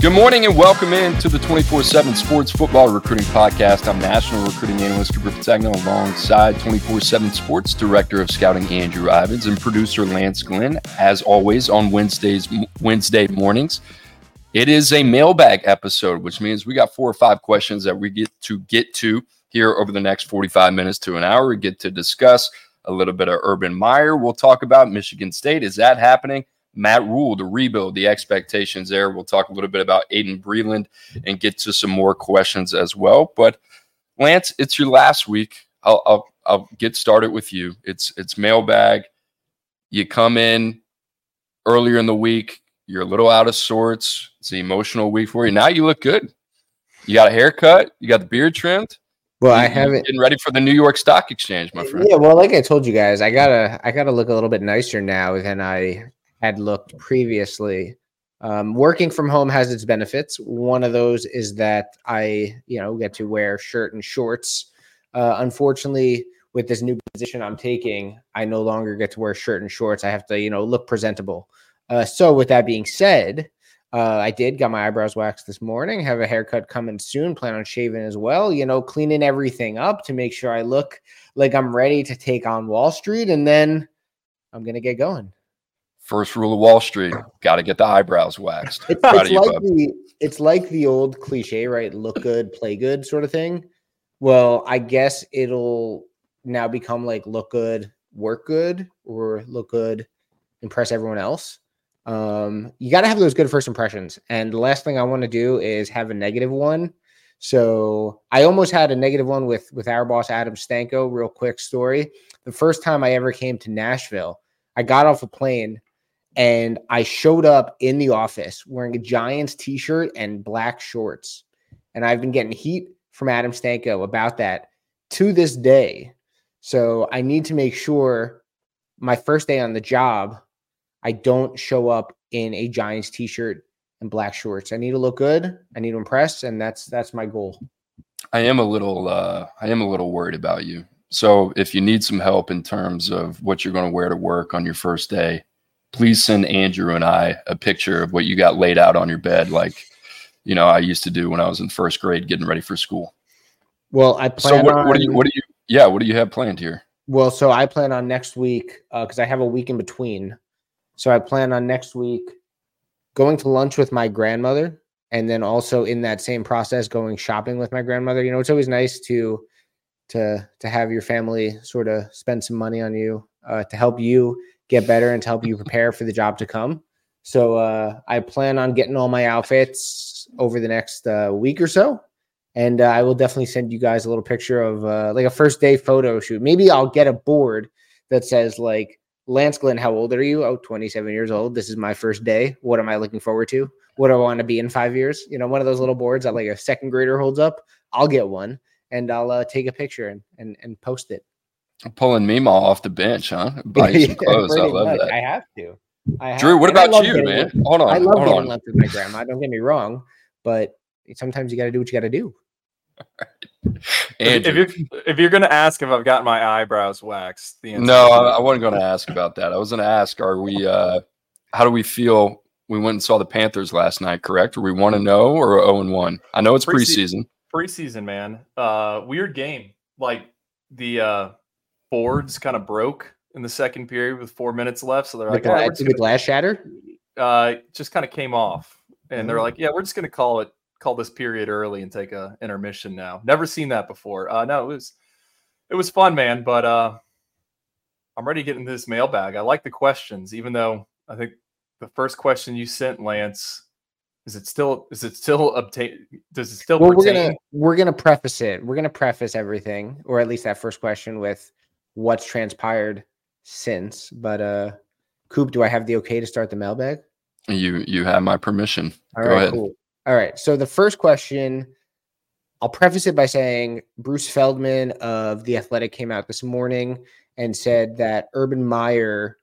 Good morning and welcome in to the 24 7 Sports Football Recruiting Podcast. I'm National Recruiting Analyst Cooper Petagna alongside 24 7 Sports Director of Scouting Andrew Ivins and producer Lance Glenn, as always on Wednesdays, Wednesday mornings. It is a mailbag episode, which means we got four or five questions that we get to get to here over the next 45 minutes to an hour. We get to discuss a little bit of Urban Meyer. We'll talk about Michigan State. Is that happening? Matt Rhule, the rebuild, the expectations there. We'll talk a little bit about Aydin Breland and get to some more questions as well. But Lance, it's your last week. I'll, I'll, I'll get started with you. It's it's mailbag. You come in earlier in the week. You're a little out of sorts. It's an emotional week for you. Now you look good. You got a haircut. You got the beard trimmed. Well, I You- you're haven't. getting ready for the New York Stock Exchange, my friend. Yeah, well, like I told you guys, I gotta I gotta look a little bit nicer now than I had looked previously. Um, working from home has its benefits. One of those is that I, you know, get to wear shirt and shorts. Uh, unfortunately, with this new position I'm taking, I no longer get to wear shirt and shorts. I have to, you know, look presentable. Uh, so, with that being said, uh, I did got my eyebrows waxed this morning. Have a haircut coming soon. Plan on shaving as well. You know, cleaning everything up to make sure I look like I'm ready to take on Wall Street, and then I'm gonna get going. First rule of Wall Street: got to get the eyebrows waxed. It's, it's you, like bub. the it's like the old cliche, right? Look good, play good, sort of thing. Well, I guess it'll now become like look good, work good, or look good, impress everyone else. Um, you got to have those good first impressions. And the last thing I want to do is have a negative one. So I almost had a negative one with with our boss Adam Stanko. Real quick story: the first time I ever came to Nashville, I got off a plane and I showed up in the office wearing a Giants t-shirt and black shorts. And I've been getting heat from Adam Stanko about that to this day. So I need to make sure my first day on the job, I don't show up in a Giants t-shirt and black shorts. I need to look good. I need to impress, and that's that's my goal. I am a little uh I am a little worried about you. So if you need some help in terms of what you're going to wear to work on your first day, please send Andrew and I a picture of what you got laid out on your bed like you know I used to do when I was in first grade getting ready for school. Well, I So plan what, on, what do you what do you yeah, what do you have planned here? Well, so I plan on next week because I have a week in between. So I plan on next week going to lunch with my grandmother, and then also in that same process going shopping with my grandmother. You know, it's always nice to to to have your family sort of spend some money on you uh, to help you get better and to help you prepare for the job to come. So uh, I plan on getting all my outfits over the next uh, week or so, and uh, I will definitely send you guys a little picture of uh, like a first day photo shoot. Maybe I'll get a board that says like Lance Glenn, how old are you? Oh, 27 years old. This is my first day. What am I looking forward to? What do I want to be in five years? You know, one of those little boards that like a second grader holds up. I'll get one and I'll uh, take a picture and, and and post it. Pulling Mima off the bench, huh? Buy you some clothes. I love much. that. I have to. I have Drew, what and I about love you, man? lunch- Hold on. I love hold getting on. lunch with my grandma. Don't get me wrong, but sometimes you got to do what you got to do. If, if you're if you're gonna ask if I've got my eyebrows waxed, the answer No, I, I wasn't going to ask about that. I was going to ask, are we? uh How do we feel? We went and saw the Panthers last night, correct? Are we one and zero or zero and one? I know it's preseason. preseason, man. Uh, weird game. Like the uh, boards kind of broke in the second period with four minutes left, so they're The, like, gla- "Ah, we're did the gonna-" glass shatter? uh, just kind of came off, and they're Oh. like, yeah, we're just gonna call it call this period early and take a intermission now. Never seen that before. Uh, no, it was it was fun, man. But uh, I'm ready to get into this mailbag. I like the questions, even though I think the first question you sent, Lance, is it still is it still obtain? Does it still? Well, we're gonna we're gonna preface it. We're gonna preface everything, or at least that first question, with what's transpired since. But uh, Coop, do I have the okay to start the mailbag? You you have my permission. All Go right, ahead. cool. All right. So the first question, I'll preface it by saying Bruce Feldman of The Athletic came out this morning and said that Urban Meyer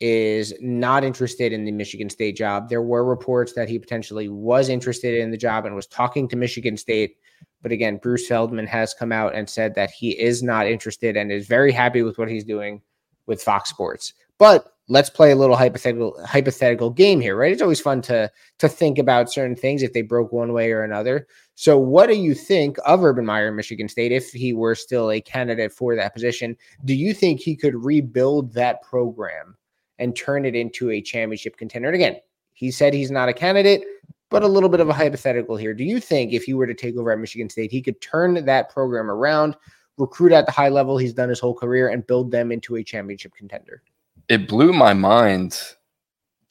is not interested in the Michigan State job. There were reports that he potentially was interested in the job and was talking to Michigan State. But again, Bruce Feldman has come out and said that he is not interested and is very happy with what he's doing with Fox Sports. But let's play a little hypothetical hypothetical game here, right? It's always fun to to think about certain things if they broke one way or another. So, what do you think of Urban Meyer in Michigan State if he were still a candidate for that position? Do you think he could rebuild that program and turn it into a championship contender? And again, he said he's not a candidate, but a little bit of a hypothetical here. Do you think if he were to take over at Michigan State, he could turn that program around, recruit at the high level he's done his whole career, and build them into a championship contender? It blew my mind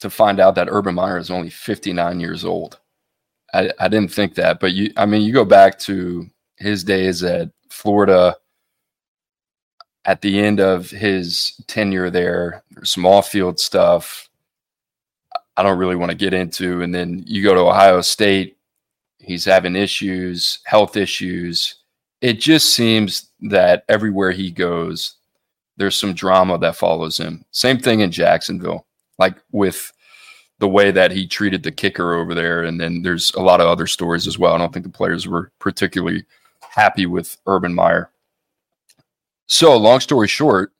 to find out that Urban Meyer is only 59 years old. I, I didn't think that, but you, I mean, you go back to his days at Florida. At the end of his tenure there, there's some off-field stuff. I don't really want to get into. And then you go to Ohio State, he's having issues, health issues. It just seems that everywhere he goes, there's some drama that follows him. Same thing in Jacksonville, like with the way that he treated the kicker over there. And then there's a lot of other stories as well. I don't think the players were particularly happy with Urban Meyer. So, long story short,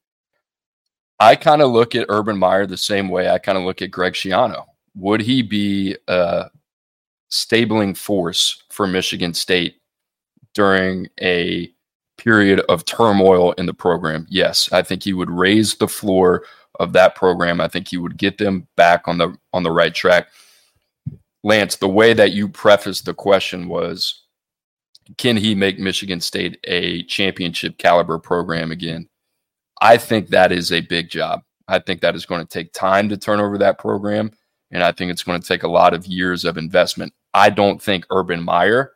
I kind of look at Urban Meyer the same way I kind of look at Greg Schiano. Would he be a stabling force for Michigan State during a period of turmoil in the program? Yes, I think he would raise the floor of that program. I think he would get them back on the on the right track. Lance, the way that you prefaced the question was can he make Michigan State a championship caliber program again? I think that is a big job. I think that is going to take time to turn over that program. And I think it's going to take a lot of years of investment. I don't think Urban Meyer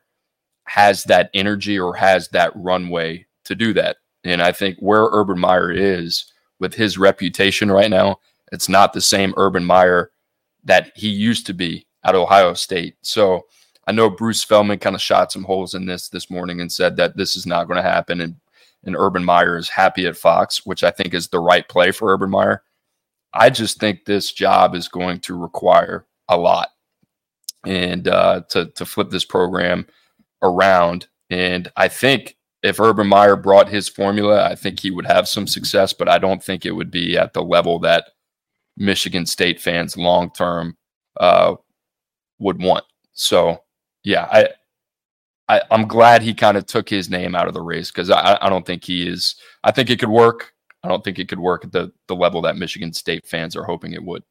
has that energy or has that runway to do that. And I think where Urban Meyer is with his reputation right now, it's not the same Urban Meyer that he used to be at Ohio State. So I know Bruce Feldman kind of shot some holes in this this morning and said that this is not going to happen. And, and Urban Meyer is happy at Fox, which I think is the right play for Urban Meyer. I just think this job is going to require a lot and uh, to, to flip this program around. And I think if Urban Meyer brought his formula, I think he would have some success, but I don't think it would be at the level that Michigan State fans long term uh, would want. So, yeah, I, I I'm glad he kind of took his name out of the race because I, I don't think he is. I think it could work. I don't think it could work at the the level that Michigan State fans are hoping it would.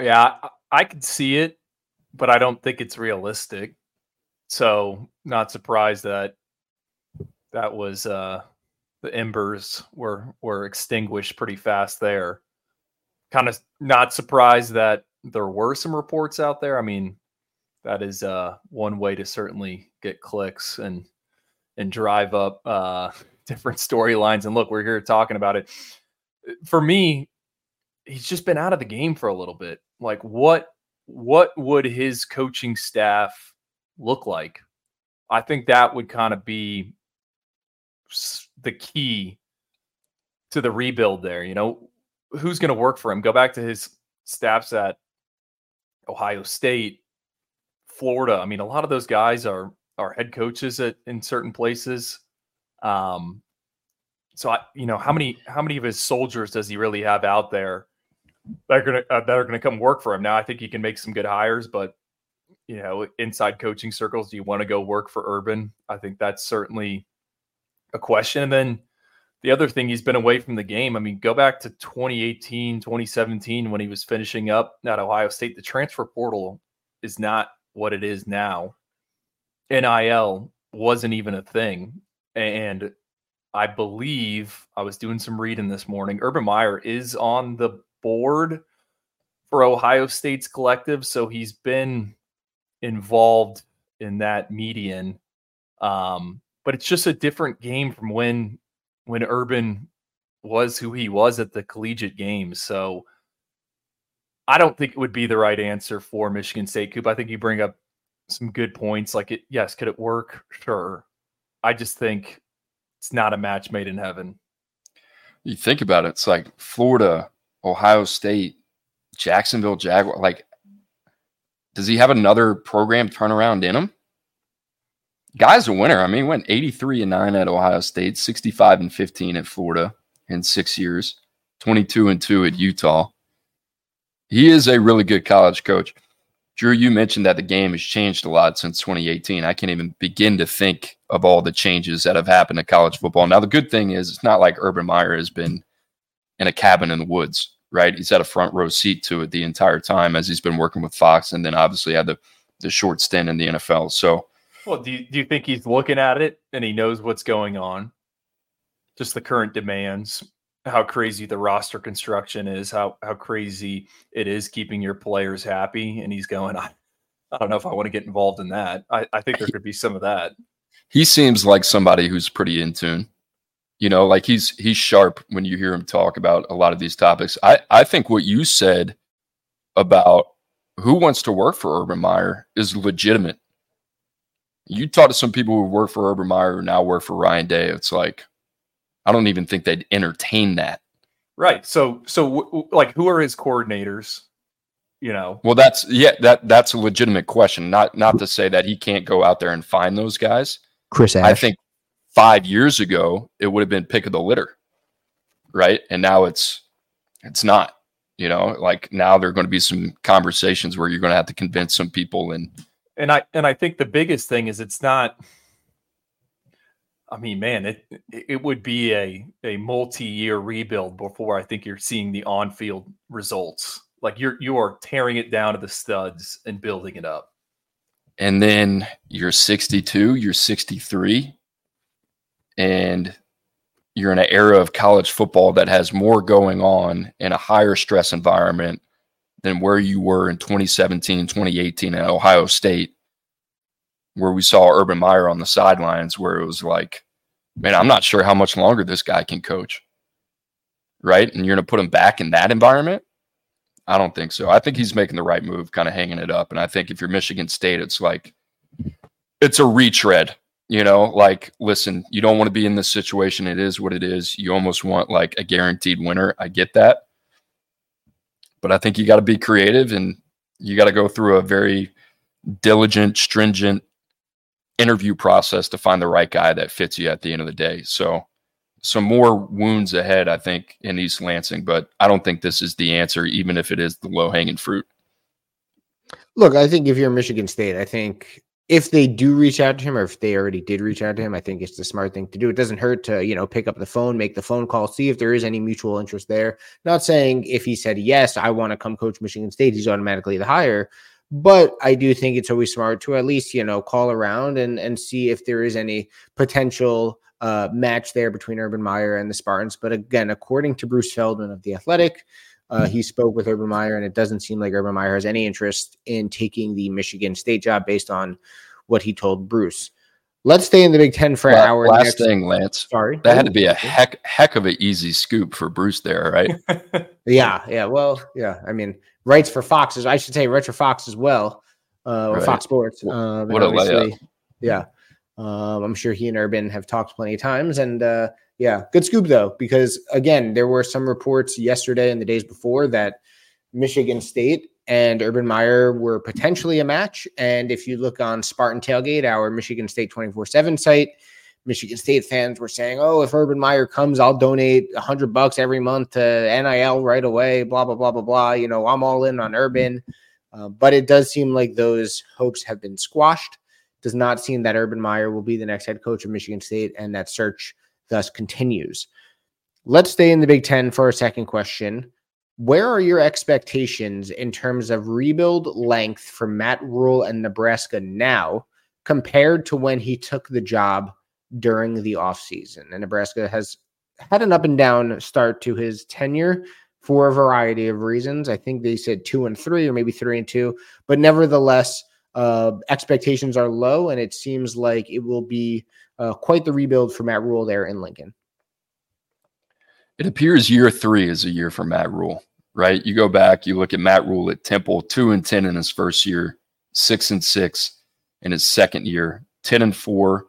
Yeah, I, could see it, but I don't think it's realistic. So, not surprised that that was uh the embers were were extinguished pretty fast there. Kind of not surprised that there were some reports out there. I mean, that is uh one way to certainly get clicks and and drive up uh different storylines and look, we're here talking about it. For me, he's just been out of the game for a little bit. Like what what would his coaching staff look like? I think that would kind of be the key to the rebuild there. You know, who's going to work for him? Go back to his staffs at Ohio State, Florida. I mean, a lot of those guys are are head coaches at in certain places. Um, so I, you know, how many how many of his soldiers does he really have out there that are gonna uh, that are gonna come work for him? Now, I think he can make some good hires, but you know, inside coaching circles, do you want to go work for Urban? I think that's certainly a question. And then the other thing, he's been away from the game. I mean, go back to 2018, 2017 when he was finishing up at Ohio State. The transfer portal is not what it is now. NIL wasn't even a thing. And I believe I was doing some reading this morning. Urban Meyer is on the board for Ohio State's collective, so he's been involved in that median. Um, but it's just a different game from when when Urban was who he was at the collegiate games. So I don't think it would be the right answer for Michigan State. Coop, I think you bring up some good points. Like it, yes, could it work? Sure. I just think it's not a match made in heaven. You think about it, it's like Florida, Ohio State, Jacksonville Jaguar. Like, does he have another program turnaround in him? Guy's a winner. I mean, he went 83 and 9 at Ohio State, 65 and 15 at Florida in six years, 22 and 2 at Utah. He is a really good college coach. Drew, you mentioned that the game has changed a lot since 2018. I can't even begin to think of all the changes that have happened to college football. Now, the good thing is, it's not like Urban Meyer has been in a cabin in the woods, right? He's had a front row seat to it the entire time as he's been working with Fox, and then obviously had the the short stint in the NFL. So, well, do you, do you think he's looking at it and he knows what's going on? Just the current demands, how crazy the roster construction is, how how crazy it is keeping your players happy, and he's going, I, I don't know if I want to get involved in that. I, I think there could be some of that. He seems like somebody who's pretty in tune. You know, like he's he's sharp when you hear him talk about a lot of these topics. I I think what you said about who wants to work for Urban Meyer is legitimate. You talk to some people who work for Urban Meyer who now work for Ryan Day. It's like I don't even think they'd entertain that. Right. So, so like, who are his coordinators? You know. Well, that's yeah, that that's a legitimate question. Not not to say that he can't go out there and find those guys. Chris Ash. I think five years ago it would have been pick of the litter, right? And now it's it's not. You know, like now there are going to be some conversations where you're going to have to convince some people and and I and I think the biggest thing is it's not I mean, man, it it would be a a multi-year rebuild before I think you're seeing the on-field results. Like you're you are tearing it down to the studs and building it up. And then you're 62, you're 63, and you're in an era of college football that has more going on in a higher stress environment than where you were in 2017, 2018 at Ohio State where we saw Urban Meyer on the sidelines, where it was like, man, I'm not sure how much longer this guy can coach. Right. And you're going to put him back in that environment? I don't think so. I think he's making the right move, kind of hanging it up. And I think if you're Michigan State, it's like, it's a retread, you know, like, listen, you don't want to be in this situation. It is what it is. You almost want like a guaranteed winner. I get that. But I think you got to be creative and you got to go through a very diligent, stringent interview process to find the right guy that fits you at the end of the day. So some more wounds ahead, I think, in East Lansing, but I don't think this is the answer, even if it is the low hanging fruit. Look, I think if you're Michigan State, I think if they do reach out to him or if they already did reach out to him, I think it's the smart thing to do. It doesn't hurt to, you know, pick up the phone, make the phone call, see if there is any mutual interest there. Not saying if he said, yes, I want to come coach Michigan State, he's automatically the hire. But I do think it's always smart to at least, you know, call around and, and see if there is any potential uh, match there between Urban Meyer and the Spartans. But again, according to Bruce Feldman of The Athletic, uh, he spoke with Urban Meyer, and it doesn't seem like Urban Meyer has any interest in taking the Michigan State job based on what he told Bruce. Let's stay in the Big Ten for an hour. Last next. thing, Lance. Sorry, that had to be a heck heck of an easy scoop for Bruce there, right? yeah, yeah. Well, yeah. I mean, writes for Fox. I should say, writes for Fox as well, uh, or right. Fox Sports. Um, what a layup! Yeah, um, I'm sure he and Urban have talked plenty of times, and uh, yeah, good scoop though, because again, there were some reports yesterday and the days before that Michigan State and Urban Meyer were potentially a match. And if you look on Spartan Tailgate, our Michigan State 24 7 site, Michigan State fans were saying, "Oh, if Urban Meyer comes, I'll donate a hundred bucks every month to NIL right away." Blah blah blah blah blah. You know, I'm all in on Urban, uh, but it does seem like those hopes have been squashed. Does not seem that Urban Meyer will be the next head coach of Michigan State, and that search thus continues. Let's stay in the Big Ten for a second question. Where are your expectations in terms of rebuild length for Matt Rhule and Nebraska now compared to when he took the job during the offseason. And Nebraska has had an up and down start to his tenure for a variety of reasons. I think they said two and three, or maybe three and two, but nevertheless, uh, expectations are low, and it seems like it will be uh, quite the rebuild for Matt Rhule there in Lincoln. It appears year three is a year for Matt Rhule, right? You go back, you look at Matt Rhule at Temple, two and ten in his first year, six and six in his second year, ten and four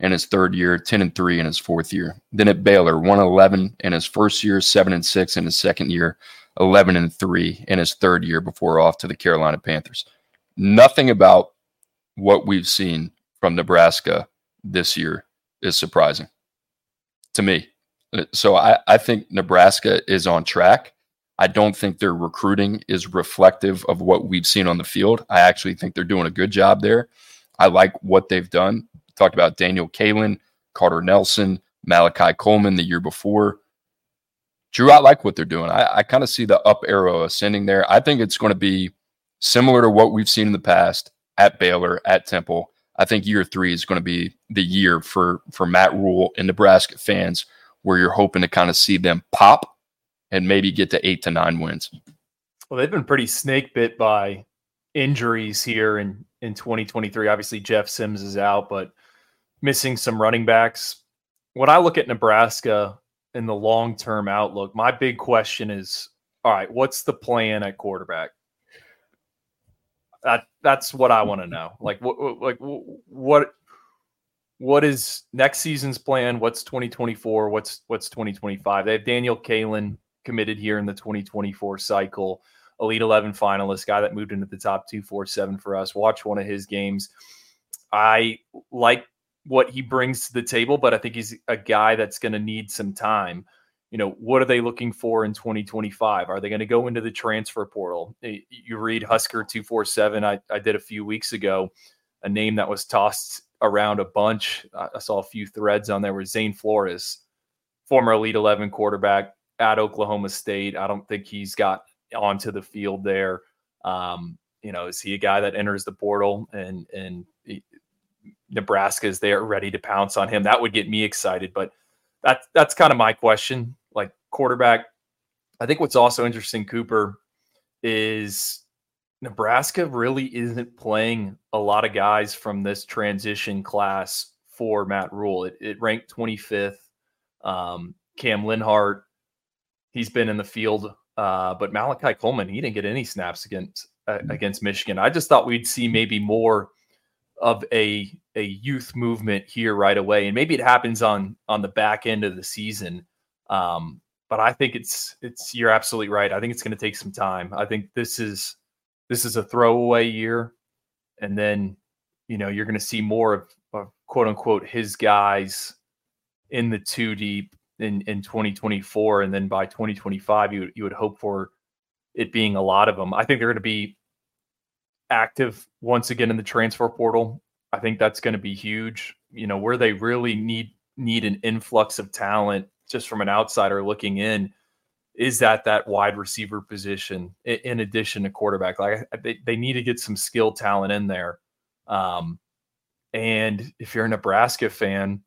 in his third year, 10 and 3 in his fourth year. Then at Baylor, 111 in his first year, 7 and 6 in his second year, 11 and 3 in his third year before off to the Carolina Panthers. Nothing about what we've seen from Nebraska this year is surprising to me. Uh, so I, I think Nebraska is on track. I don't think their recruiting is reflective of what we've seen on the field. I actually think they're doing a good job there. I like what they've done talked about Daniel Kaelin, Carter Nelson, Malachi Coleman the year before. Drew, I like what they're doing. I, I kind of see the up arrow ascending there. I think it's going to be similar to what we've seen in the past at Baylor, at Temple. I think year three is going to be the year for for Matt Rhule and Nebraska fans, where you're hoping to kind of see them pop and maybe get to eight to nine wins. Well, they've been pretty snake bit by injuries here in in 2023. Obviously, Jeff Sims is out, but missing some running backs. When I look at Nebraska in the long term outlook, my big question is all right, what's the plan at quarterback? That that's what I want to know. Like what like what what is next season's plan? What's 2024? What's what's 2025? They have Daniel Kaelin committed here in the 2024 cycle, Elite 11 finalist, guy that moved into the top 247 for us. Watch one of his games. I like what he brings to the table, but I think he's a guy that's going to need some time. You know, what are they looking for in 2025? Are they going to go into the transfer portal? You read Husker 247, I, I did a few weeks ago, a name that was tossed around a bunch. I saw a few threads on there with Zane Flores, former Elite 11 quarterback at Oklahoma State. I don't think he's got onto the field there. Um, you know, is he a guy that enters the portal and and Nebraska is there ready to pounce on him. That would get me excited. But that's that's kind of my question. Like quarterback, I think what's also interesting, Cooper, is Nebraska really isn't playing a lot of guys from this transition class for Matt Rhule. It, it ranked 25th. Um, Cam Lenhardt, he's been in the field, uh, but Malachi Coleman, he didn't get any snaps against uh, against Michigan. I just thought we'd see maybe more of a a youth movement here right away, and maybe it happens on on the back end of the season. Um, but I think it's it's you're absolutely right. I think it's going to take some time. I think this is this is a throwaway year, and then you know you're going to see more of, of quote unquote his guys in the two deep in in 2024, and then by 2025 you you would hope for it being a lot of them. I think they're going to be active once again in the transfer portal. I think that's going to be huge. You know, where they really need need an influx of talent just from an outsider looking in is that that wide receiver position in addition to quarterback. Like they, they need to get some skill talent in there. Um, and if you're a Nebraska fan,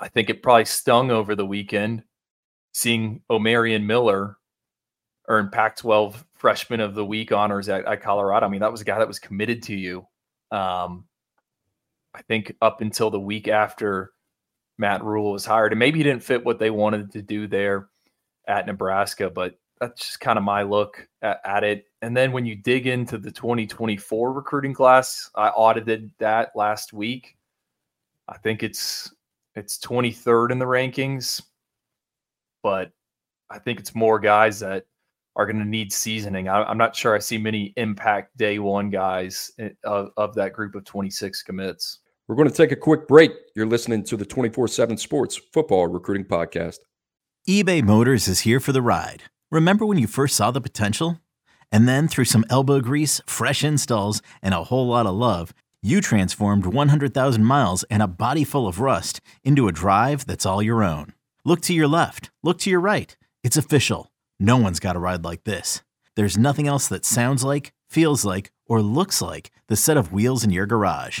I think it probably stung over the weekend seeing Omarion Miller earn Pac 12 freshman of the week honors at, at, Colorado. I mean, that was a guy that was committed to you. Um, I think up until the week after Matt Rhule was hired, and maybe he didn't fit what they wanted to do there at Nebraska, but that's just kind of my look at, at it. And then when you dig into the 2024 recruiting class, I audited that last week. I think it's it's 23rd in the rankings, but I think it's more guys that are going to need seasoning. I, am not sure I see many impact day one guys eh, of, of that group of 26 commits. We're going to take a quick break. You're listening to the 24 7 Sports Football Recruiting Podcast. eBay Motors is here for the ride. Remember when you first saw the potential? And then through some elbow grease, fresh installs, and a whole lot of love, you transformed 100,000 miles and a body full of rust into a drive that's all your own. Look to your left, look to your right. It's official. No one's got a ride like this. There's nothing else that sounds like, feels like, or looks like the set of wheels in your garage.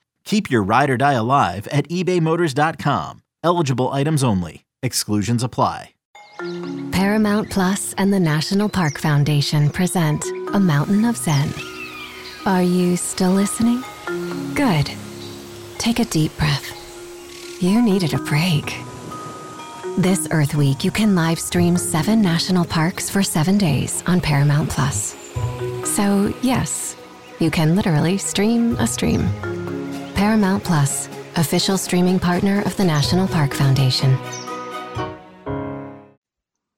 Keep your ride or die alive at ebaymotors.com. Eligible items only. Exclusions apply. Paramount Plus and the National Park Foundation present A Mountain of Zen. Are you still listening? Good. Take a deep breath. You needed a break. This Earth Week, you can live stream seven national parks for seven days on Paramount Plus. So, yes, you can literally stream a stream. Paramount Plus, official streaming partner of the National Park Foundation.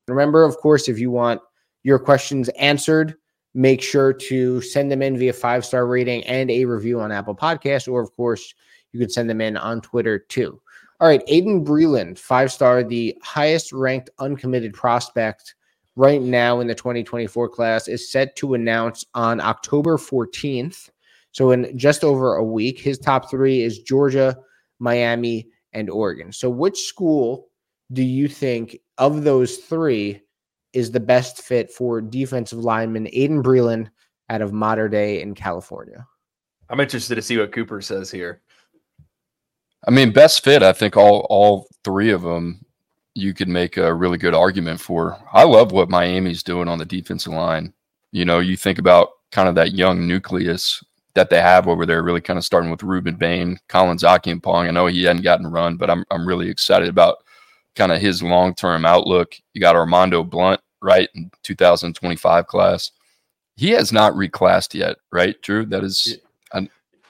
Remember, of course, if you want your questions answered, make sure to send them in via five star rating and a review on Apple Podcasts, or of course, you can send them in on Twitter too. All right, Aydin Breland, five star, the highest ranked uncommitted prospect right now in the 2024 class, is set to announce on October 14th. So, in just over a week, his top three is Georgia, Miami, and Oregon. So, which school do you think of those three is the best fit for defensive lineman Aydin Breland out of Mater Dei in California? I'm interested to see what Cooper says here. I mean, best fit. I think all all three of them you could make a really good argument for. I love what Miami's doing on the defensive line. You know, you think about kind of that young nucleus that they have over there, really kind of starting with Rueben Bain, Collins Acheampong. I know he hadn't gotten run, but I'm I'm really excited about kind of his long term outlook. You got Armondo Blount, right, in 2025 class. He has not reclassed yet, right, Drew? That is,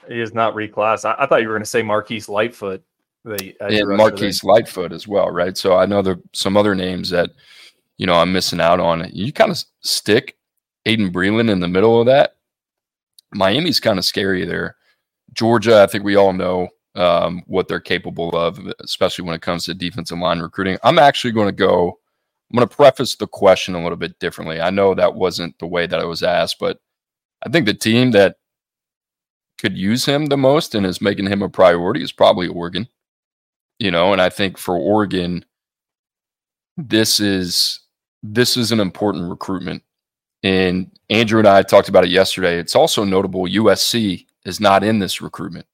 He is not reclassed. I, I thought you were going to say Marquise Lightfoot. The edge and Marquise Lightfoot as well, right? So I know there are some other names that, you know, I'm missing out on. You kind of stick Aydin Breland in the middle of that. Miami's kind of scary there. Georgia, I think we all know um, what they're capable of, especially when it comes to defensive line recruiting. I'm actually going to go. I'm going to preface the question a little bit differently. I know that wasn't the way that it was asked, but I think the team that could use him the most and is making him a priority is probably Oregon. You know, and I think for Oregon, this is this is an important recruitment. And Andrew and I talked about it yesterday. It's also notable USC is not in this recruitment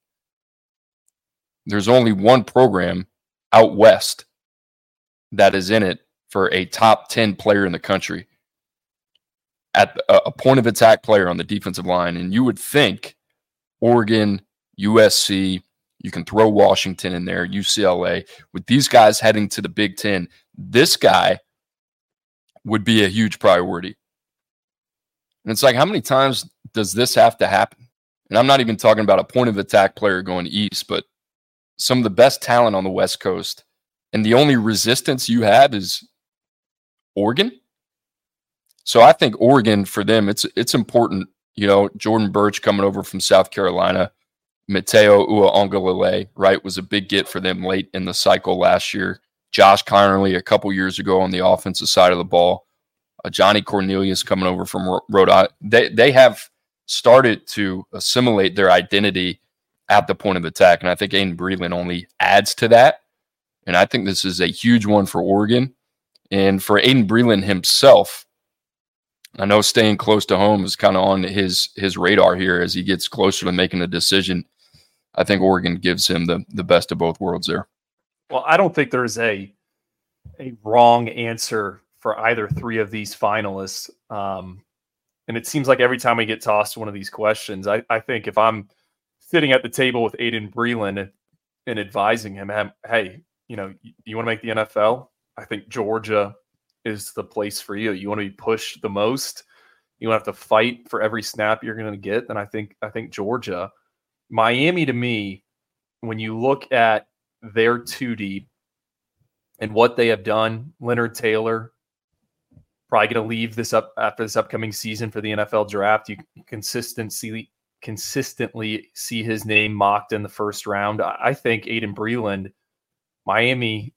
there's only one program out west that is in it for a top 10 player in the country at a, point of attack player on the defensive line. And you would think Oregon, USC, you can throw Washington in there, UCLA, with these guys heading to the Big Ten, this guy would be a huge priority. And it's like, how many times does this have to happen? And I'm not even talking about a point of attack player going east, but some of the best talent on the West Coast, and the only resistance you have is Oregon. So I think Oregon for them, it's it's important. You know, Jordan Burch coming over from South Carolina, Matayo Uiagalelei, right, was a big get for them late in the cycle last year. Josh Conerly a couple years ago on the offensive side of the ball. Uh, Johnny Cornelius coming over from Rhode Island. They they have started to assimilate their identity at the point of attack. And I think Aydin Breland only adds to that. And I think this is a huge one for Oregon. And for Aydin Breland himself, I know staying close to home is kind of on his his radar here as he gets closer to making a decision. I think Oregon gives him the the best of both worlds there. Well, I don't think there's a a wrong answer for either three of these finalists. Um, and it seems like every time we get tossed one of these questions, I, I think if I'm sitting at the table with Aydin Breland and, advising him, hey, you know, you, you want to make the NFL? I think Georgia is the place for you. You want to be pushed the most. You want to have to fight for every snap you're going to get. Then I think I think Georgia, Miami to me, when you look at their two deep and what they have done, Leonard Taylor probably going to leave this up after this upcoming season for the NFL draft. You consistency consistently see his name mocked in the first round. I, think Aydin Breland, Miami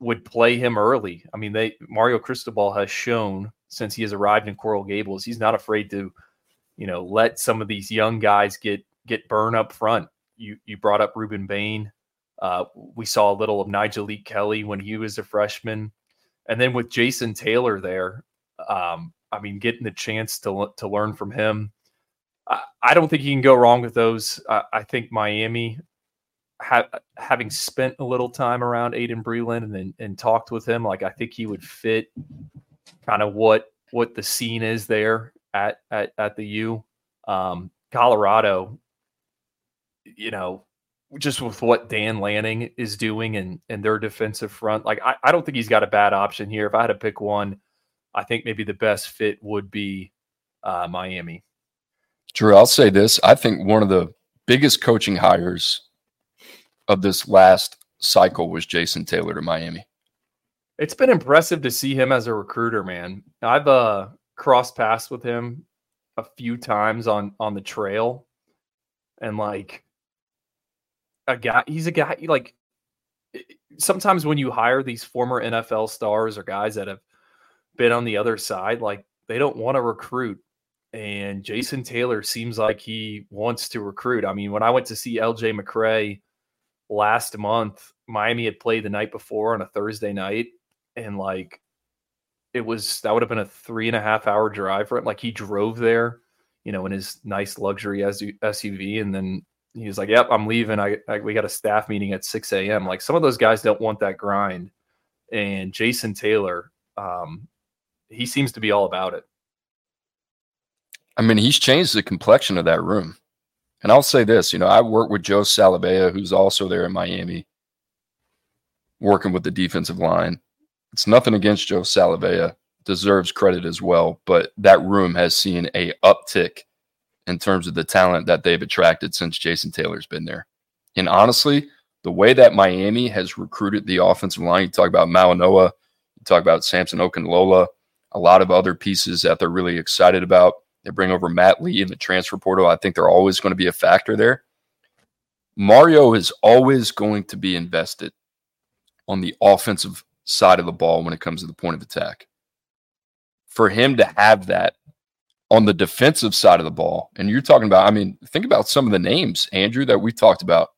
would play him early. I mean, they Mario Cristobal has shown since he has arrived in Coral Gables, he's not afraid to, you know, let some of these young guys get get burn up front. You you brought up Rueben Bain. Uh, we saw a little of Nyjalik Kelly when he was a freshman, and then with Jason Taylor there, um, I mean, getting the chance to to learn from him. I, I don't think you can go wrong with those. I, I think Miami ha- having spent a little time around Aydin Breland and, and talked with him, like I think he would fit kind of what what the scene is there at at, at the U. Um, Colorado, you know, just with what Dan Lanning is doing and and their defensive front, like I, I don't think he's got a bad option here. If I had to pick one, I think maybe the best fit would be uh, Miami. Drew, I'll say this: I think one of the biggest coaching hires of this last cycle was Jason Taylor to Miami. It's been impressive to see him as a recruiter, man. I've uh crossed paths with him a few times on on the trail, and like a guy, he's a guy like sometimes when you hire these former NFL stars or guys that have been on the other side, like they don't want to recruit. And Jason Taylor seems like he wants to recruit. I mean, when I went to see LJ McCray last month, Miami had played the night before on a Thursday night, and like it was that would have been a three and a half hour drive for him. Like he drove there, you know, in his nice luxury SUV, and then he was like, "Yep, I'm leaving. I, I we got a staff meeting at 6 a.m." Like some of those guys don't want that grind, and Jason Taylor, um, he seems to be all about it. I mean, he's changed the complexion of that room. And I'll say this, you know, I work with Joe Salavea, who's also there in Miami, working with the defensive line. It's nothing against Joe Salavea, deserves credit as well, but that room has seen a uptick in terms of the talent that they've attracted since Jason Taylor's been there. And honestly, the way that Miami has recruited the offensive line, you talk about Malanoa, you talk about Samson Okunlola, a lot of other pieces that they're really excited about. They bring over Matt Lee in the transfer portal. I think they're always going to be a factor there. Mario is always going to be invested on the offensive side of the ball when it comes to the point of attack. For him to have that on the defensive side of the ball, and you're talking about, I mean, think about some of the names, Andrew, that we talked about.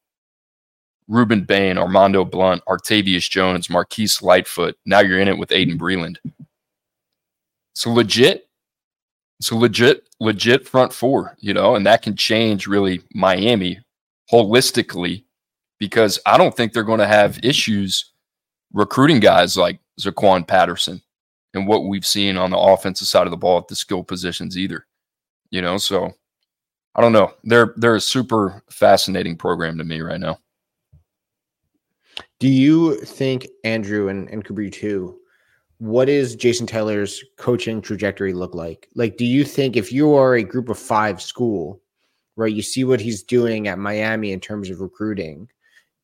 Rueben Bain, Armondo Blount, Artavius Jones, Marquise Lightfoot. Now you're in it with Aydin Breland. So legit it's a legit, legit front four, you know, and that can change really Miami holistically because I don't think they're going to have issues recruiting guys like Zaquan Patterson and what we've seen on the offensive side of the ball at the skill positions either. You know, so I don't know. They're they're a super fascinating program to me right now. Do you think Andrew and, and Kabir too what is Jason Taylor's coaching trajectory look like? Like, do you think if you are a group of five school, right, you see what he's doing at Miami in terms of recruiting,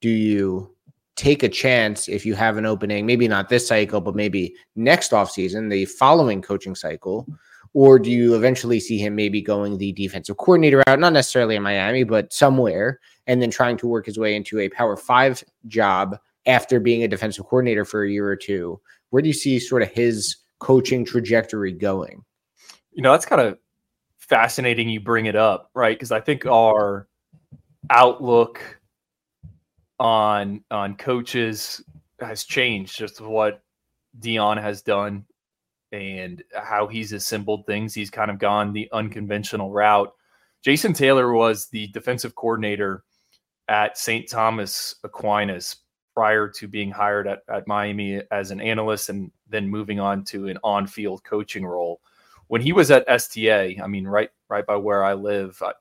do you take a chance if you have an opening, maybe not this cycle, but maybe next offseason, the following coaching cycle? Or do you eventually see him maybe going the defensive coordinator out, not necessarily in Miami, but somewhere, and then trying to work his way into a power five job after being a defensive coordinator for a year or two? Where do you see sort of his coaching trajectory going? You know, that's kind of fascinating you bring it up, right? Because I think our outlook on on coaches has changed just what Deion has done and how he's assembled things. He's kind of gone the unconventional route. Jason Taylor was the defensive coordinator at St. Thomas Aquinas prior to being hired at, at Miami as an analyst and then moving on to an on-field coaching role. When he was at STA, I mean, right right by where I live, I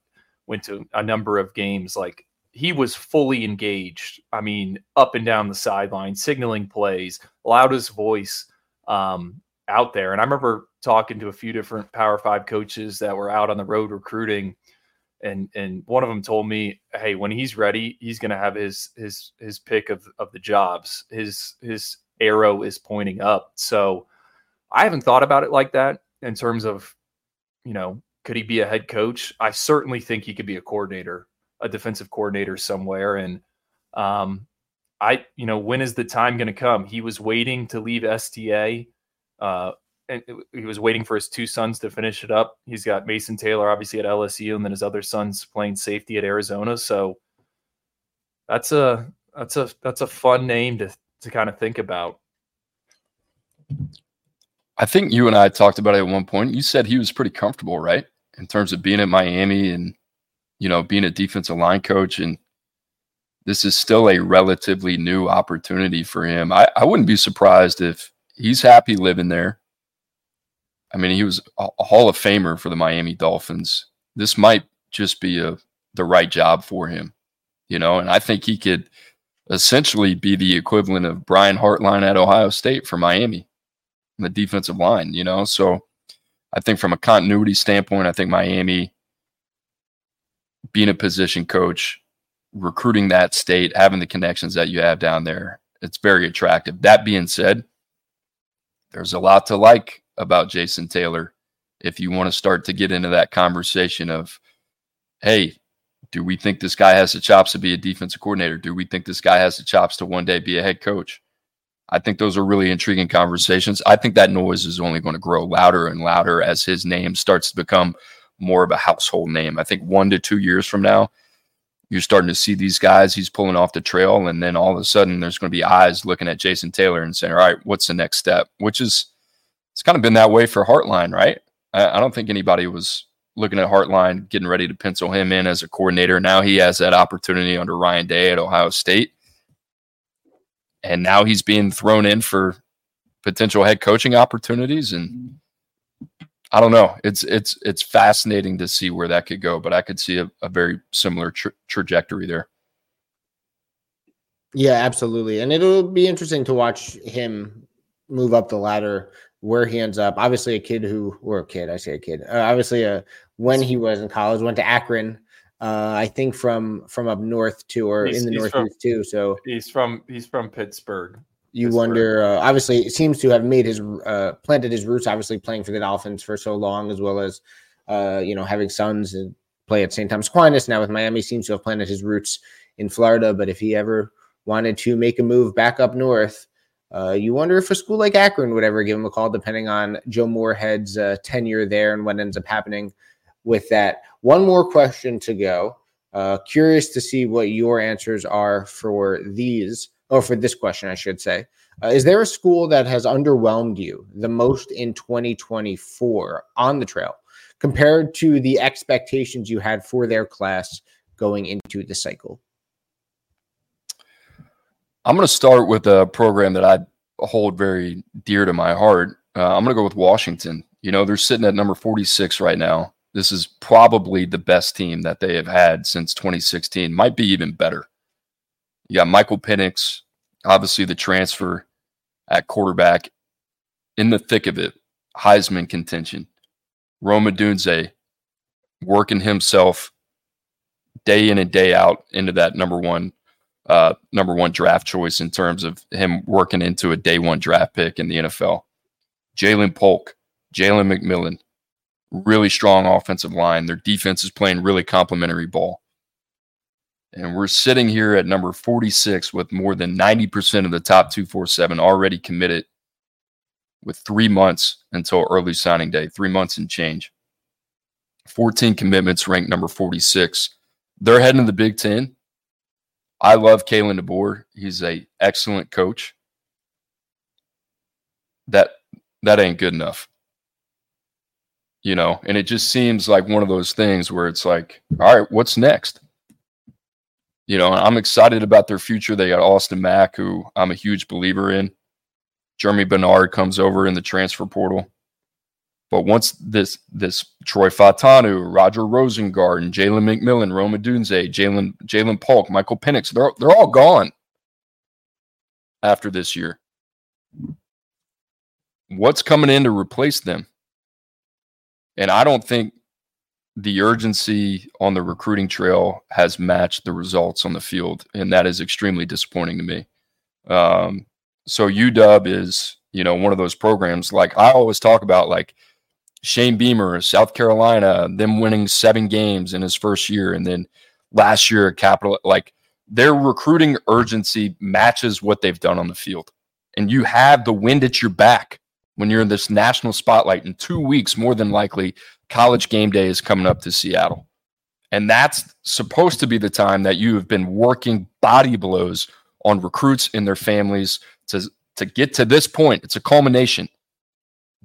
went to a number of games. Like he was fully engaged. I mean, up and down the sideline, signaling plays, loudest voice um, out there. And I remember talking to a few different Power Five coaches that were out on the road recruiting and and one of them told me, "Hey, when he's ready, he's going to have his his his pick of of the jobs. His his arrow is pointing up." So I haven't thought about it like that in terms of you know could he be a head coach? I certainly think he could be a coordinator, a defensive coordinator somewhere. And um, I, you know, when is the time going to come? He was waiting to leave STA. Uh, and he was waiting for his two sons to finish it up. He's got Mason Taylor, obviously at LSU, and then his other son's playing safety at Arizona. So that's a that's a that's a fun name to to kind of think about. I think you and I talked about it at one point. You said he was pretty comfortable, right, in terms of being at Miami and you know being a defensive line coach, and this is still a relatively new opportunity for him. I, I wouldn't be surprised if he's happy living there I mean, he was a Hall of Famer for the Miami Dolphins. This might just be a the right job for him, you know. And I think he could essentially be the equivalent of Brian Hartline at Ohio State for Miami, the defensive line, you know. So I think from a continuity standpoint, I think Miami being a position coach, recruiting that state, having the connections that you have down there, it's very attractive. That being said, there's a lot to like about Jason Taylor if you want to start to get into that conversation of, hey, do we think this guy has the chops to be a defensive coordinator? Do we think this guy has the chops to one day be a head coach? I think those are really intriguing conversations. I think that noise is only going to grow louder and louder as his name starts to become more of a household name. I think one to two years from now, you're starting to see these guys he's pulling off the trail, and then all of a sudden there's going to be eyes looking at Jason Taylor and saying, "All right, what's the next step?" Which is it's kind of been that way for Hartline, right? I, I don't think anybody was looking at Hartline, getting ready to pencil him in as a coordinator. Now he has that opportunity under Ryan Day at Ohio State. And now he's being thrown in for potential head coaching opportunities. And I don't know. It's it's it's fascinating to see where that could go, but I could see a, a very similar tra- trajectory there. Yeah, absolutely. And it'll be interesting to watch him move up the ladder where he ends up. Obviously, a kid who, or a kid, I say a kid. Uh, obviously, uh, when he was in college, went to Akron. Uh, I think from from up north too, or he's, in the northeast from, too. So he's from he's from Pittsburgh. You Pittsburgh. wonder. Uh, obviously, it seems to have made his uh, planted his roots. Obviously, playing for the Dolphins for so long, as well as uh, you know having sons and play at St. Thomas Aquinas. Now with Miami, seems to have planted his roots in Florida. But if he ever wanted to make a move back up north, uh, you wonder if a school like Akron would ever give him a call, depending on Joe Moorhead's uh, tenure there and what ends up happening with that. One more question to go. Uh, curious to see what your answers are for these, or for this question, I should say. Uh, is there a school that has underwhelmed you the most in 2024 on the trail compared to the expectations you had for their class going into the cycle? I'm going to start with a program that I hold very dear to my heart. Uh, I'm going to go with Washington. You know, they're sitting at number 46 right now. This is probably the best team that they have had since 2016. Might be even better. You got Michael Penix, obviously the transfer at quarterback, in the thick of it, Heisman contention. Rome Odunze working himself day in and day out into that number one uh, number one draft choice in terms of him working into a day one draft pick in the NFL. Jalen Polk, Jalen McMillan, really strong offensive line. Their defense is playing really complimentary ball. And we're sitting here at number 46 with more than 90% of the top 247 already committed with three months until early signing day, three months and change. 14 commitments ranked number 46. They're heading to the Big Ten. I love Kalen DeBoer. He's a excellent coach. That that ain't good enough. You know, and it just seems like one of those things where it's like, all right, what's next? You know, I'm excited about their future. They got Austin Mack, who I'm a huge believer in. Germie Bernard comes over in the transfer portal. But once this this Troy Fautanu, Roger Rosengarten, Jalen McMillan, Rome Odunze, Jalen Jalen Polk, Michael Penix, they're they're all gone after this year. What's coming in to replace them? And I don't think the urgency on the recruiting trail has matched the results on the field, and that is extremely disappointing to me. Um, so UW is, you know, one of those programs like I always talk about, like Shane Beamer, South Carolina, them winning seven games in his first year, and then last year at Capital, like their recruiting urgency matches what they've done on the field. And you have the wind at your back when you're in this national spotlight. In two weeks, more than likely, college game day is coming up to Seattle. And that's supposed to be the time that you have been working body blows on recruits and their families to, to get to this point. It's a culmination.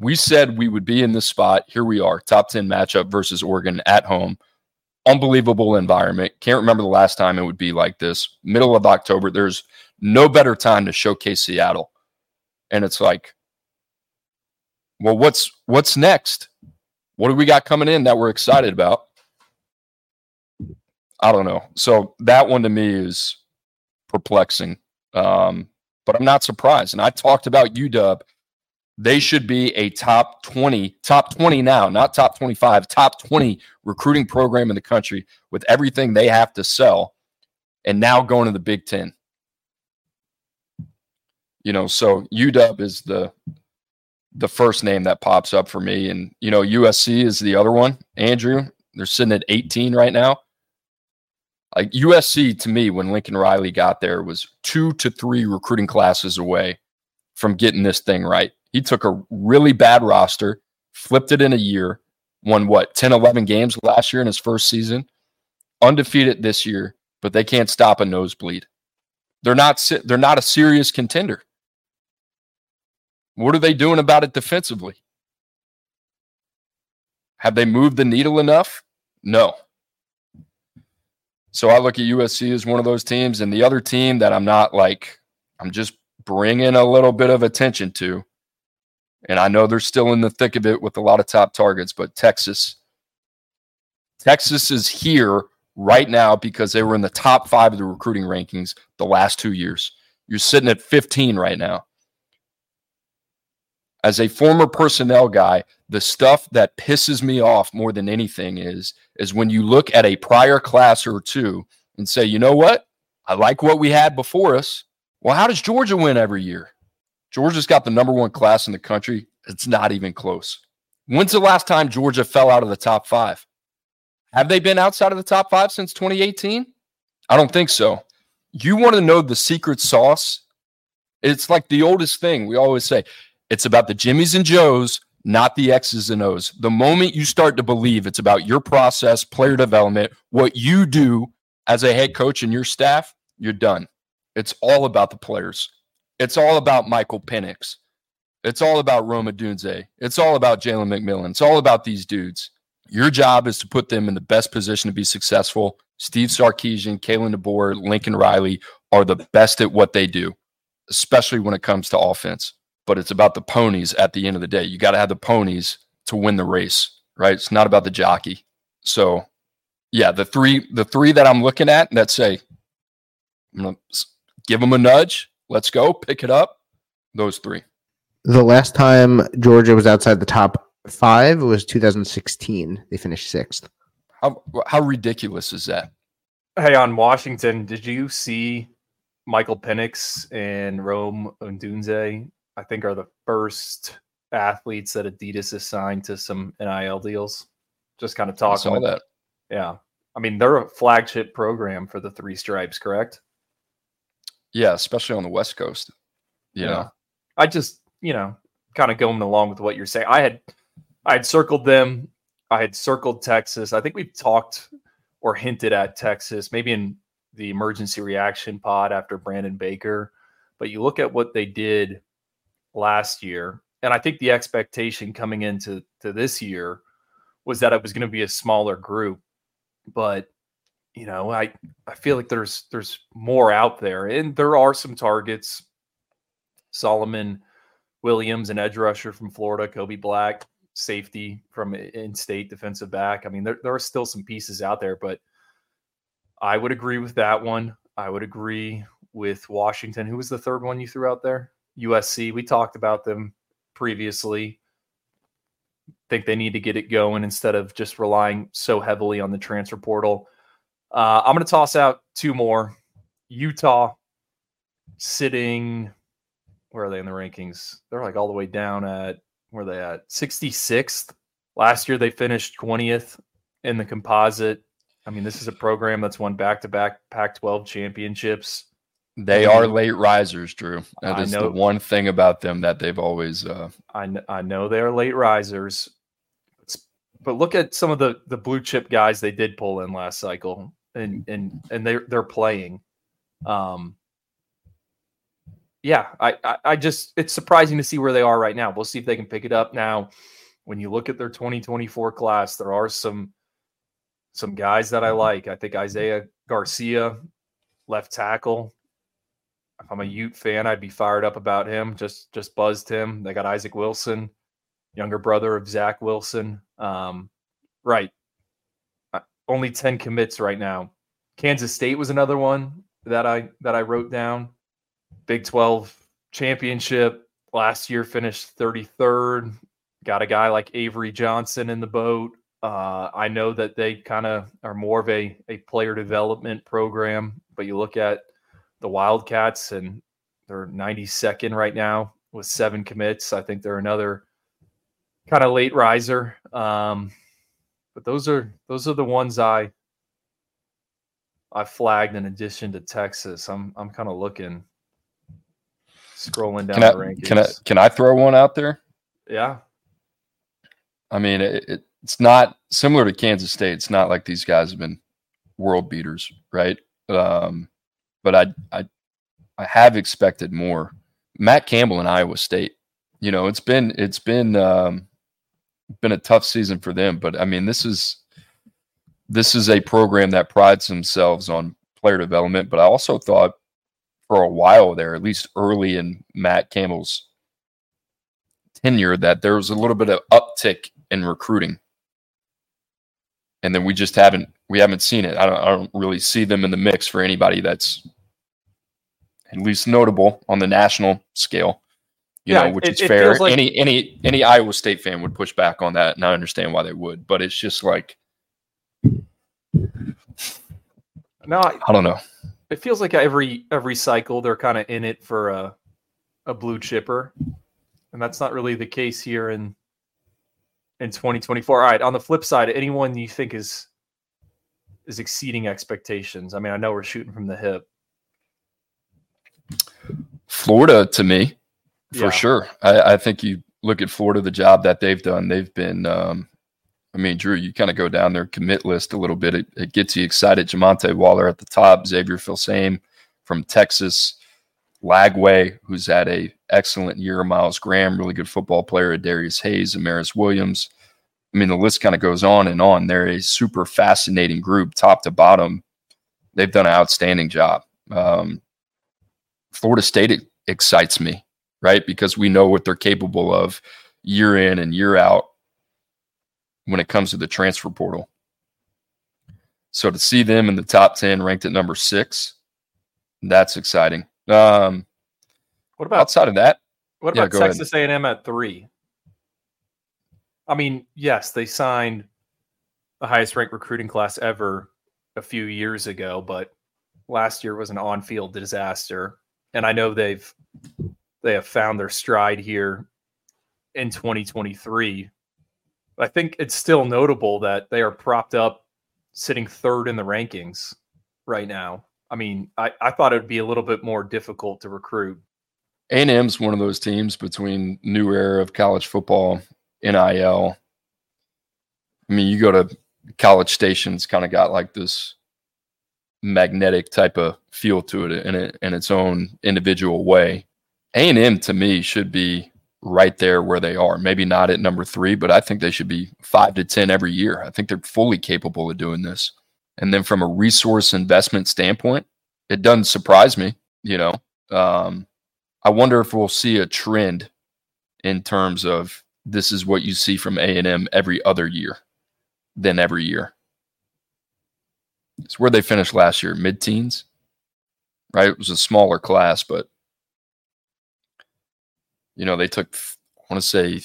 We said we would be in this spot. Here we are, top 10 matchup versus Oregon at home. Unbelievable environment. Can't remember the last time it would be like this. Middle of October. There's no better time to showcase Seattle. And it's like, well, what's what's next? What do we got coming in that we're excited about? I don't know. So that one to me is perplexing. Um, but I'm not surprised. And I talked about UW. They should be a top 20, top 20 now, not top 25, top 20 recruiting program in the country with everything they have to sell. And now going to the Big Ten. You know, so UW is the the first name that pops up for me. And, you know, USC is the other one. Andrew, they're sitting at 18 right now. Like USC to me, when Lincoln Riley got there, was two to three recruiting classes away from getting this thing right. He took a really bad roster, flipped it in a year, won what, 10, 11 games last year in his first season, undefeated this year, but they can't stop a nosebleed. They're not, they're not a serious contender. What are they doing about it defensively? Have they moved the needle enough? No. So I look at USC as one of those teams, and the other team that I'm not like, I'm just bringing a little bit of attention to. And I know they're still in the thick of it with a lot of top targets, but Texas, Texas is here right now because they were in the top five of the recruiting rankings the last two years. You're sitting at 15 right now as a former personnel guy, the stuff that pisses me off more than anything is is when you look at a prior class or two and say, you know what? I like what we had before us. Well, how does Georgia win every year? Georgia's got the number one class in the country. It's not even close. When's the last time Georgia fell out of the top five? Have they been outside of the top five since 2018? I don't think so. You want to know the secret sauce? It's like the oldest thing we always say it's about the Jimmys and Joes, not the X's and O's. The moment you start to believe it's about your process, player development, what you do as a head coach and your staff, you're done. It's all about the players. It's all about Michael Penix. It's all about Rome Odunze. It's all about Jalen McMillan. It's all about these dudes. Your job is to put them in the best position to be successful. Steve Sarkisian, Kalen DeBoer, Lincoln Riley are the best at what they do, especially when it comes to offense but it's about the ponies at the end of the day. You got to have the ponies to win the race, right? It's not about the jockey. So, yeah, the three the three that I'm looking at that say, I'm gonna give them a nudge. Let's go, pick it up. Those three. The last time Georgia was outside the top five was 2016. They finished sixth. How how ridiculous is that? Hey, on Washington, did you see Michael Penix and Rome Odunze I think are the first athletes that Adidas assigned to some NIL deals. Just kind of talking about that. Yeah. I mean, they're a flagship program for the three stripes, correct? Yeah, especially on the West Coast. You yeah. I just, you know, kind of going along with what you're saying. I had I had circled them. I had circled Texas. I think we've talked or hinted at Texas, maybe in the emergency reaction pod after Brandon Baker. But you look at what they did last year, and I think the expectation coming into to this year was that it was going to be a smaller group. But you know, I I feel like there's there's more out there, and there are some targets. Solomon Williams, an edge rusher from Florida, Kobe Black, safety from in-state defensive back. I mean, there there are still some pieces out there, but I would agree with that one. I would agree with Washington. Who was the third one you threw out there? USC. We talked about them previously. Think they need to get it going instead of just relying so heavily on the transfer portal. Uh, I'm going to toss out two more. Utah sitting, where are they in the rankings? They're like all the way down at where are they at 66th Last year they finished 20th in the composite. I mean, this is a program that's won back-to-back Pac-12 championships. They are late risers, Drew. That is know- the one thing about them that they've always. Uh, I kn- I know they're late risers, but look at some of the the blue chip guys they did pull in last cycle, and and and they're they're playing. Um, yeah, I, I I just it's surprising to see where they are right now. We'll see if they can pick it up now. When you look at their 2024 class, there are some some guys that I like. I think Isaiah Garcia, left tackle. If I'm a Ute fan, I'd be fired up about him. Just just buzzed him. They got Isaac Wilson, younger brother of Zach Wilson. Um, right. Only 10 commits right now. Kansas State was another one that I that I wrote down. Big 12 championship last year finished 33rd. Got a guy like Avery Johnson in the boat. Uh, I know that they kind of are more of a, a player development program, but you look at the Wildcats and they're 92nd right now with seven commits. I think they're another kind of late riser. Um, but those are those are the ones I I flagged in addition to Texas. I'm I'm kind of looking scrolling down can I the rankings. can I can I throw one out there? yeah. I mean, it, it, it's not similar to Kansas State. It's not like these guys have been world beaters, right? Um, but I, I, I have expected more. Matt Campbell in Iowa State. You know, it's been it's been um, been a tough season for them, but I mean, this is this is a program that prides themselves on player development. But I also thought for a while there, at least early in Matt Campbell's tenure, that there was a little bit of uptick in recruiting, and then we just haven't we haven't seen it. I don't I don't really see them in the mix for anybody that's at least notable on the national scale. You Yeah, know, which it- is it fair. like- any any any Iowa State fan would push back on that, and I understand why they would. But it's just like No, I, I don't know. it feels like every every cycle they're kind of in it for a a blue chipper, and that's not really the case here in in 2024. All right, on the flip side, anyone you think is is exceeding expectations? I mean, I know we're shooting from the hip. Florida to me, for Yeah. sure. I, I think you look at Florida, the job that they've done. They've been, um, I mean, Drew, you kind of go down their commit list a little bit. It, it gets you excited. Jamonte Waller at the top, Xavier Filsaime from Texas, Lagway, who's had a excellent year, Miles Graham, really good football player, Darius Hayes, Amaris Williams. I mean, the list kind of goes on and on. They're a super fascinating group, top to bottom. They've done an outstanding job. Um, Florida State excites me, right? Because we know what they're capable of year in and year out when it comes to the transfer portal. So to see them in the top 10 ranked at number six, that's exciting. Um, What about outside of that, What Yeah, about ahead. Texas A&M at three? I mean, yes, they signed the highest ranked recruiting class ever a few years ago, but last year was an on-field disaster, and I know they've they have found their stride here in 2023. I think it's still notable that they are propped up, sitting third in the rankings right now. I mean, I, I thought it would be a little bit more difficult to recruit. A&M's one of those teams between new era of college football, NIL. I mean, you go to College Station's kind of got like this magnetic type of feel to it in it in its own individual way. A&M to me should be right there where they are. Maybe not at number 3, but I think they should be 5 to 10 every year. I think they're fully capable of doing this. And then from a resource investment standpoint, it doesn't surprise me, you know. Um, I wonder if we'll see a trend in terms of this is what you see from A&M every other year than every year. It's where they finished last year, mid-teens, right? It was a smaller class, but you know, they took I want to say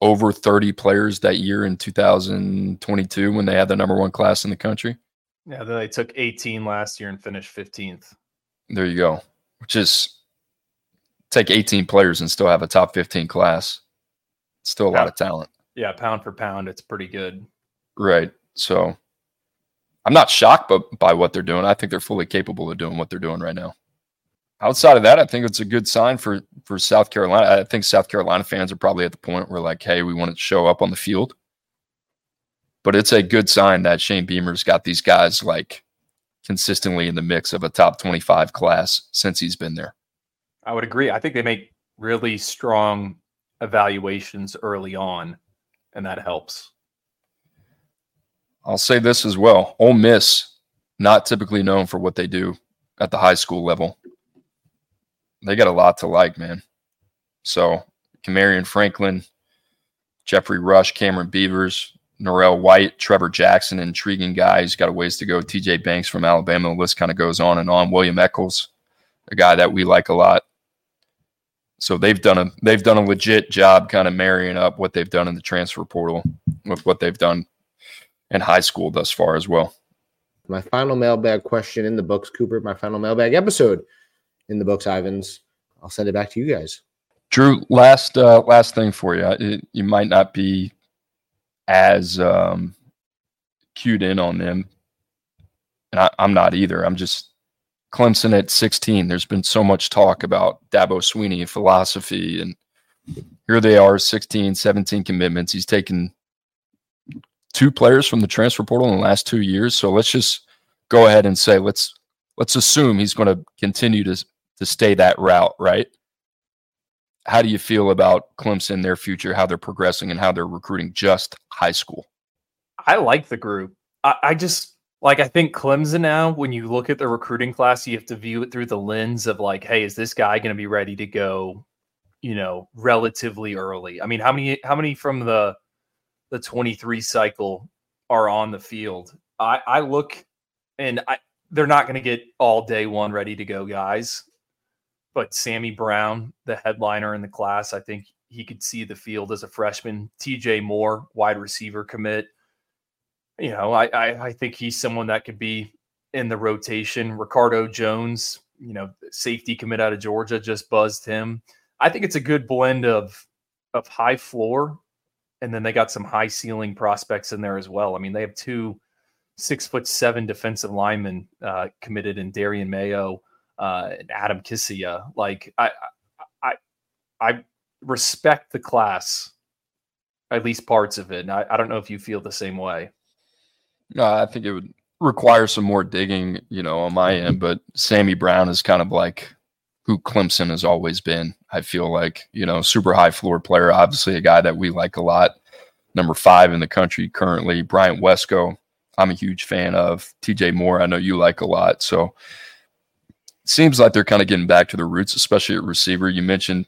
over 30 players that year in 2022 when they had the number 1 class in the country. Yeah, then they took 18 last year and finished 15th. There you go. Which is take 18 players and still have a top 15 class. Still a lot of talent. Yeah, pound for pound, it's pretty good. Right. So I'm not shocked by, by what they're doing. I think they're fully capable of doing what they're doing right now. Outside of that, I think it's a good sign for for South Carolina. I think South Carolina fans are probably at the point where like, hey, we want to show up on the field. But it's a good sign that Shane Beamer's got these guys like consistently in the mix of a top 25 class since he's been there. I would agree. I think they make really strong evaluations early on, and that helps. I'll say this as well. Ole Miss, not typically known for what they do at the high school level. They got a lot to like, man. So, Camarion Franklin, Jeffrey Rush, Cameron Beavers, Norrell White, Trevor Jackson, intriguing guy. He's got a ways to go. TJ Banks from Alabama. The list kind of goes on and on. William Eccles, a guy that we like a lot. So they've done a they've done a legit job kind of marrying up what they've done in the transfer portal with what they've done in high school thus far as well. My final mailbag question in the books, Cooper. My final mailbag episode in the books, Ivins. I'll send it back to you guys. Drew, last uh, last thing for you. It, you might not be as um, cued in on them, and I, I'm not either. I'm just Clemson at 16. There's been so much talk about Dabo Swinney philosophy, and here they are, 16, 17 commitments. He's taken two players from the transfer portal in the last two years. So let's just go ahead and say let's let's assume he's going to continue to to stay that route, right? How do you feel about Clemson, their future, how they're progressing, and how they're recruiting just high school? I like the group. I, I just like I think Clemson now, when you look at the recruiting class, you have to view it through the lens of like, hey, is this guy going to be ready to go, you know, relatively early? I mean, how many how many from the the 23 cycle are on the field? I, I look and I they're not going to get all day one ready to go guys. But Sammy Brown, the headliner in the class, I think he could see the field as a freshman. TJ Moore, wide receiver commit you know, I, I, I think he's someone that could be in the rotation. Ricardo Jones, you know, safety commit out of Georgia, just buzzed him. I think it's a good blend of of high floor, and then they got some high ceiling prospects in there as well. I mean, they have two six foot seven defensive linemen uh, committed in Darian Mayo uh, and Adam Kissia. Like I, I, I respect the class, at least parts of it. And I, I don't know if you feel the same way. No, I think it would require some more digging, you know, on my end. But Sammy Brown is kind of like who Clemson has always been. I feel like, you know, super high floor player, obviously a guy that we like a lot. Number five in the country currently, Bryant Wesco. I'm a huge fan of TJ Moore. I know you like a lot. So seems like they're kind of getting back to their roots, especially at receiver. You mentioned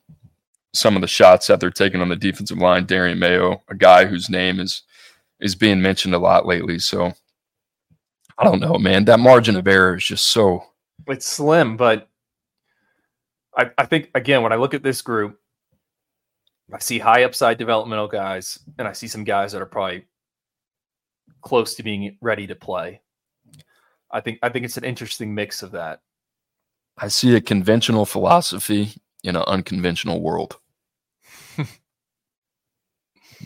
some of the shots that they're taking on the defensive line. Darian Mayo, a guy whose name is is being mentioned a lot lately. So I don't know, man. That margin of error is just so it's slim, but I, I think again when I look at this group, I see high upside developmental guys, and I see some guys that are probably close to being ready to play. I think I think it's an interesting mix of that. I see a conventional philosophy in an unconventional world. Does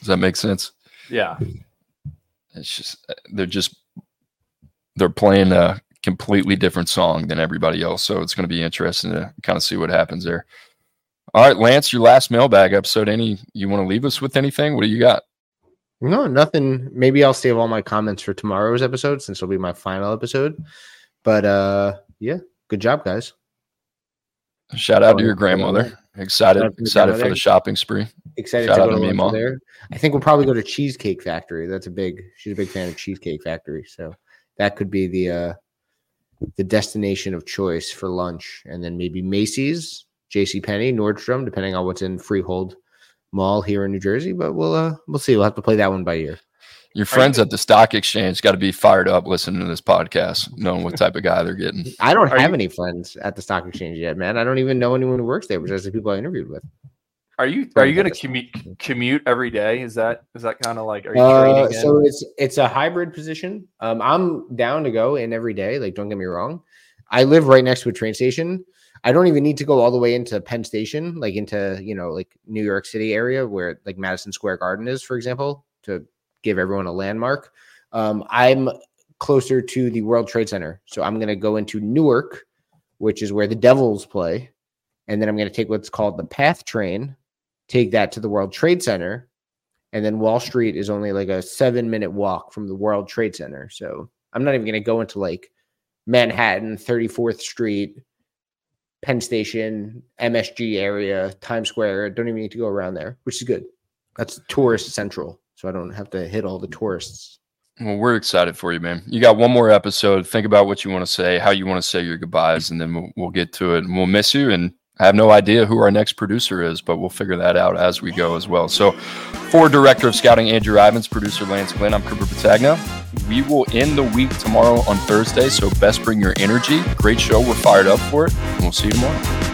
that make sense? Yeah. It's just they're just they're playing a completely different song than everybody else. So it's going to be interesting to kind of see what happens there. All right, Lance, your last mailbag episode. Any you want to leave us with anything? What do you got? No, nothing. Maybe I'll save all my comments for tomorrow's episode since it'll be my final episode. But uh yeah, good job, guys. Shout out to your grandmother. Excited, excited for the shopping spree. Excited Shout to go to to there. I think we'll probably go to Cheesecake Factory. That's a big. She's a big fan of Cheesecake Factory, so that could be the uh the destination of choice for lunch, and then maybe Macy's, J.C. Penney, Nordstrom, depending on what's in Freehold Mall here in New Jersey. But we'll uh we'll see. We'll have to play that one by ear. Your friends at the stock exchange got to be fired up listening to this podcast, knowing what type of guy they're getting. I don't Are have you- any friends at the stock exchange yet, man. I don't even know anyone who works there, besides the people I interviewed with. Are you are you going to commute commute every day? Is that is that kind of like are you Uh, training? in? so it's it's a hybrid position. Um, I'm down to go in every day. Like, don't get me wrong. I live right next to a train station. I don't even need to go all the way into Penn Station, like into you know like New York City area where like Madison Square Garden is, for example, to give everyone a landmark. Um, I'm closer to the World Trade Center, so I'm going to go into Newark, which is where the Devils play, and then I'm going to take what's called the Path Train, take that to the World Trade Center, and then Wall Street is only like a seven minute walk from the World Trade Center. So I'm not even going to go into like Manhattan, 34th Street, Penn Station, MSG area, Times Square. Don't even need to go around there, which is good. That's tourist central. So I don't have to hit all the tourists. Well, we're excited for you, man. You got one more episode. Think about what you want to say, how you want to say your goodbyes, and then we'll, we'll get to it. And we'll miss you. And I have no idea who our next producer is, but we'll figure that out as we go as well. So, for Director of Scouting Andrew Ivins, producer Lance Glenn, I'm Cooper Petagna. We will end the week tomorrow on Thursday. So, best bring your energy. Great show. We're fired up for it. And we'll see you tomorrow.